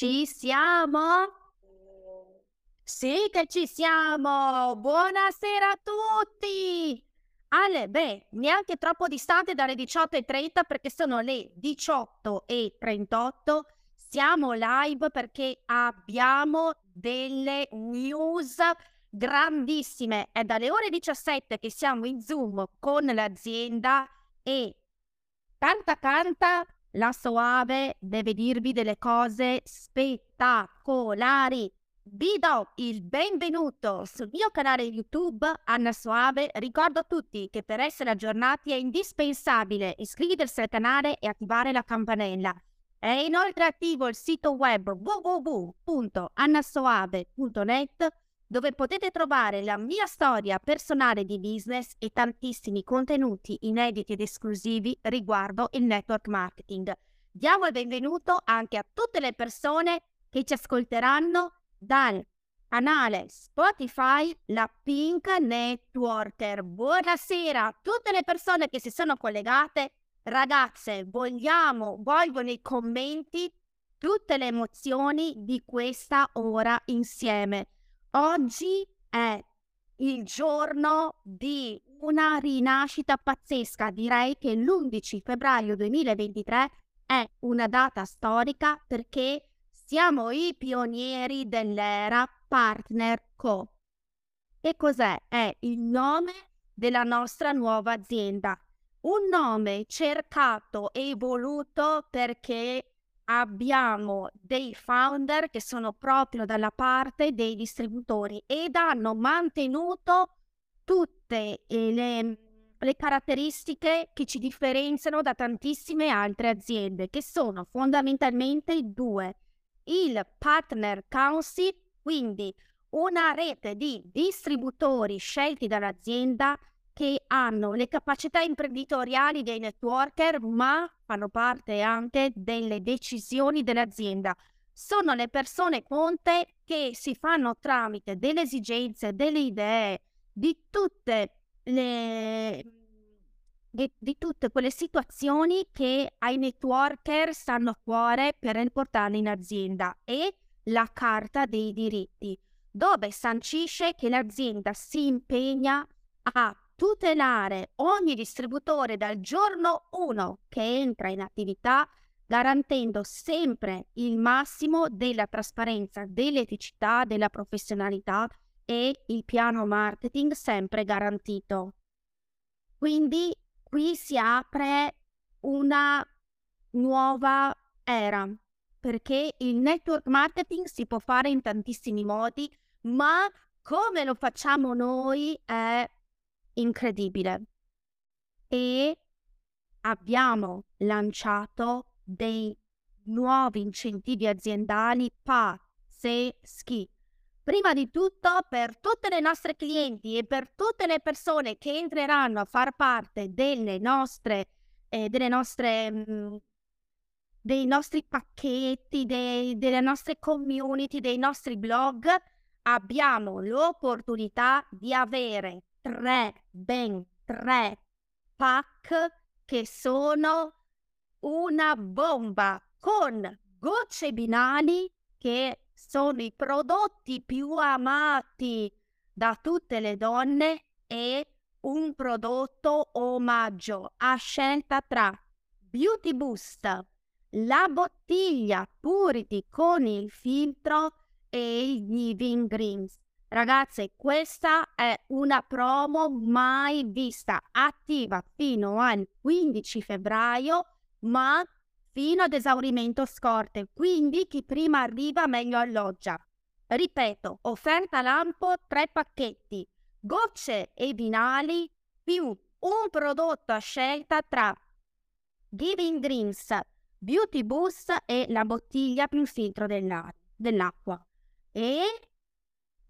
Ci siamo? Sì che ci siamo! Buonasera a tutti! Ale, beh, neanche troppo distante dalle 18.30 perché sono le 18.38. Siamo live perché abbiamo delle news grandissime. È dalle ore 17 che siamo in Zoom con l'azienda e canta canta la Soave deve dirvi delle cose spettacolari. Vi do il benvenuto sul mio canale YouTube Anna Soave. Ricordo a tutti che per essere aggiornati è indispensabile iscriversi al canale e attivare la campanella. È inoltre attivo il sito web www.annasoave.net dove potete trovare la mia storia personale di business e tantissimi contenuti inediti ed esclusivi riguardo il network marketing. Diamo il benvenuto anche a tutte le persone che ci ascolteranno dal canale Spotify La Pink Networker. Buonasera a tutte le persone che si sono collegate. Ragazze, vogliamo, vogliono i commenti, tutte le emozioni di questa ora insieme. Oggi è il giorno di una rinascita pazzesca. Direi che l'11 febbraio 2023 è una data storica perché siamo i pionieri dell'era Partner Co. Che cos'è? È il nome della nostra nuova azienda. Un nome cercato e voluto perché abbiamo dei founder che sono proprio dalla parte dei distributori ed hanno mantenuto tutte le, le caratteristiche che ci differenziano da tantissime altre aziende, che sono fondamentalmente due. Il Partner Council, quindi una rete di distributori scelti dall'azienda che hanno le capacità imprenditoriali dei networker, ma fanno parte anche delle decisioni dell'azienda. Sono le persone conte che si fanno tramite delle esigenze, delle idee, di tutte le di, di, tutte quelle situazioni che ai networker stanno a cuore per portarle in azienda e la carta dei diritti, dove sancisce che l'azienda si impegna a tutelare ogni distributore dal giorno 1 che entra in attività, garantendo sempre il massimo della trasparenza, dell'eticità, della professionalità e il piano marketing sempre garantito. Quindi qui si apre una nuova era perché il network marketing si può fare in tantissimi modi, ma come lo facciamo noi è incredibile. E abbiamo lanciato dei nuovi incentivi aziendali pazzeschi Prima di tutto, per tutte le nostre clienti e per tutte le persone che entreranno a far parte delle nostre, eh, delle nostre, mh, mm, dei nostri pacchetti, dei, delle nostre community, dei nostri blog, abbiamo l'opportunità di avere tre, ben tre pack che sono una bomba con gocce binali che sono i prodotti più amati da tutte le donne e un prodotto omaggio a scelta tra Beauty Boost, la bottiglia Purity con il filtro e il Giving Greens. Ragazze, questa è una promo mai vista, attiva fino al 15 febbraio, ma fino ad esaurimento scorte, quindi chi prima arriva meglio alloggia. Ripeto, offerta lampo tre pacchetti, gocce e vinali più un prodotto a scelta tra Giving Dreams, Beauty Boost e la bottiglia più filtro dell'acqua. E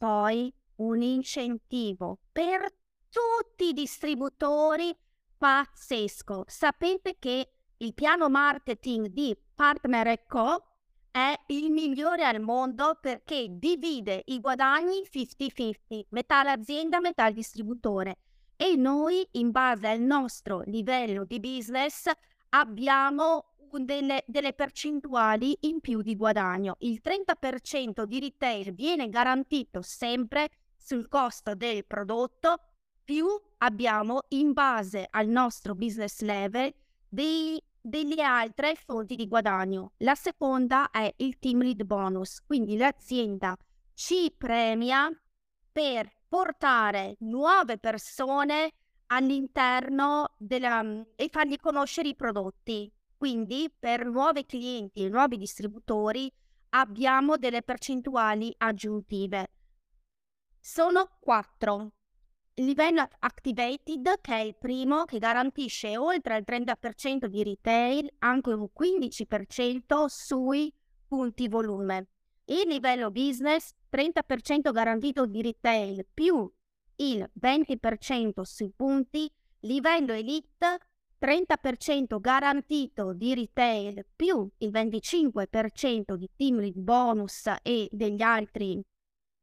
poi un incentivo per tutti i distributori pazzesco. Sapete che il piano marketing di Partner Co è il migliore al mondo perché divide i guadagni 50-50, metà l'azienda, metà il distributore. E noi, in base al nostro livello di business, abbiamo delle, delle percentuali in più di guadagno. Il 30% di retail viene garantito sempre sul costo del prodotto, più abbiamo in base al nostro business level dei, delle altre fonti di guadagno. La seconda è il team lead bonus, quindi l'azienda ci premia per portare nuove persone all'interno della, e fargli conoscere i prodotti. Quindi per nuovi clienti e nuovi distributori abbiamo delle percentuali aggiuntive. Sono quattro. Il livello activated, che è il primo, che garantisce oltre il 30% di retail, anche un 15% sui punti volume. Il livello business, 30% garantito di retail più il 20% sui punti, livello elite 30% garantito di retail più il 25% di team lead bonus e degli altri,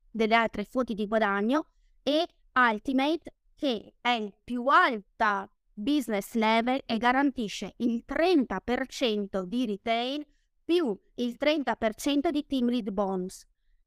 delle altre fonti di guadagno e Ultimate che è il più alta business level e garantisce il 30% di retail più il 30% di team lead bonus.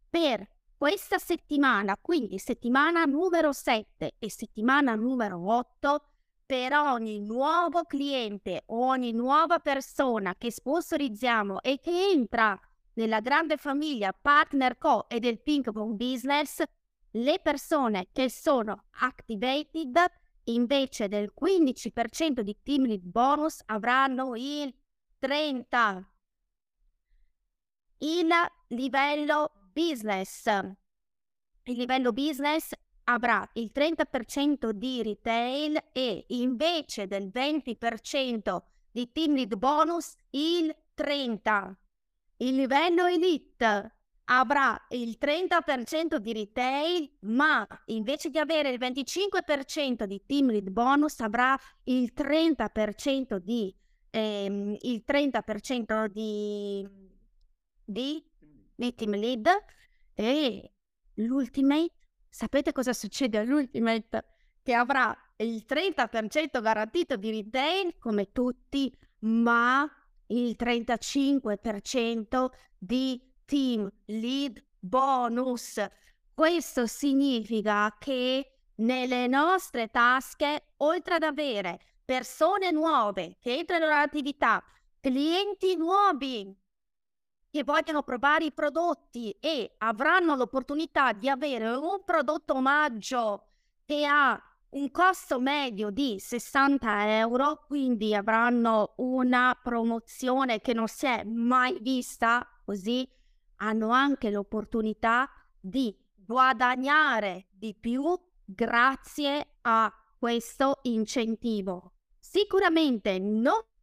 Per questa settimana, quindi settimana numero 7 e settimana numero 8, per ogni nuovo cliente, ogni nuova persona che sponsorizziamo e che entra nella grande famiglia Partner Co e del Pink Bone Business, le persone che sono activated invece del 15% di team lead bonus avranno il 30 il livello business. Il livello business avrà il 30% di retail e invece del 20% di team lead bonus il 30%. Il livello elite avrà il 30% di retail, ma invece di avere il 25% di team lead bonus avrà il 30% di, ehm, il 30% di, di di team lead e l'ultimate, sapete cosa succede all'ultimate? Che avrà il 30% garantito di retail come tutti, ma il 35% di team lead bonus. Questo significa che nelle nostre tasche, oltre ad avere persone nuove che entrano nell'attività, clienti nuovi che vogliono provare i prodotti e avranno l'opportunità di avere un prodotto omaggio che ha un costo medio di 60 euro, quindi avranno una promozione che non si è mai vista, così hanno anche l'opportunità di guadagnare di più grazie a questo incentivo. Sicuramente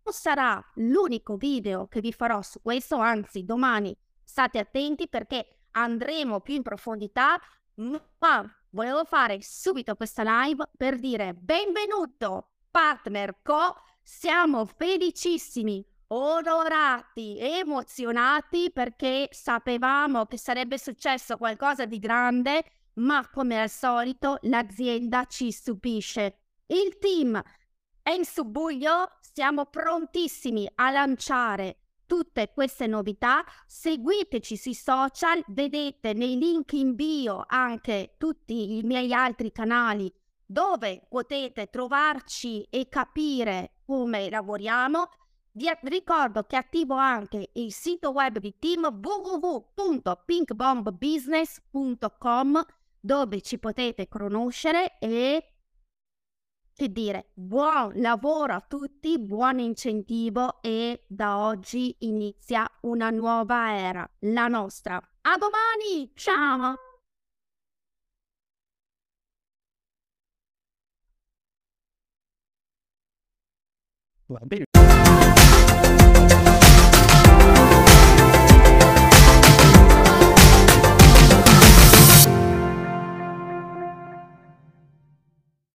non sarà l'unico video che vi farò su questo, anzi domani state attenti perché andremo più in profondità, ma volevo fare subito questa live per dire benvenuto partner co, siamo felicissimi, onorati, emozionati perché sapevamo che sarebbe successo qualcosa di grande, ma come al solito l'azienda ci stupisce. Il team è in subbuglio, siamo prontissimi a lanciare tutte queste novità. Seguiteci sui social, vedete nei link in bio anche tutti i miei altri canali dove potete trovarci e capire come lavoriamo. Vi ricordo che attivo anche il sito web di team www.pinkbombbusiness.com dove ci potete conoscere e che dire, buon lavoro a tutti, buon incentivo e da oggi inizia una nuova era, la nostra. A domani, ciao! Va bene.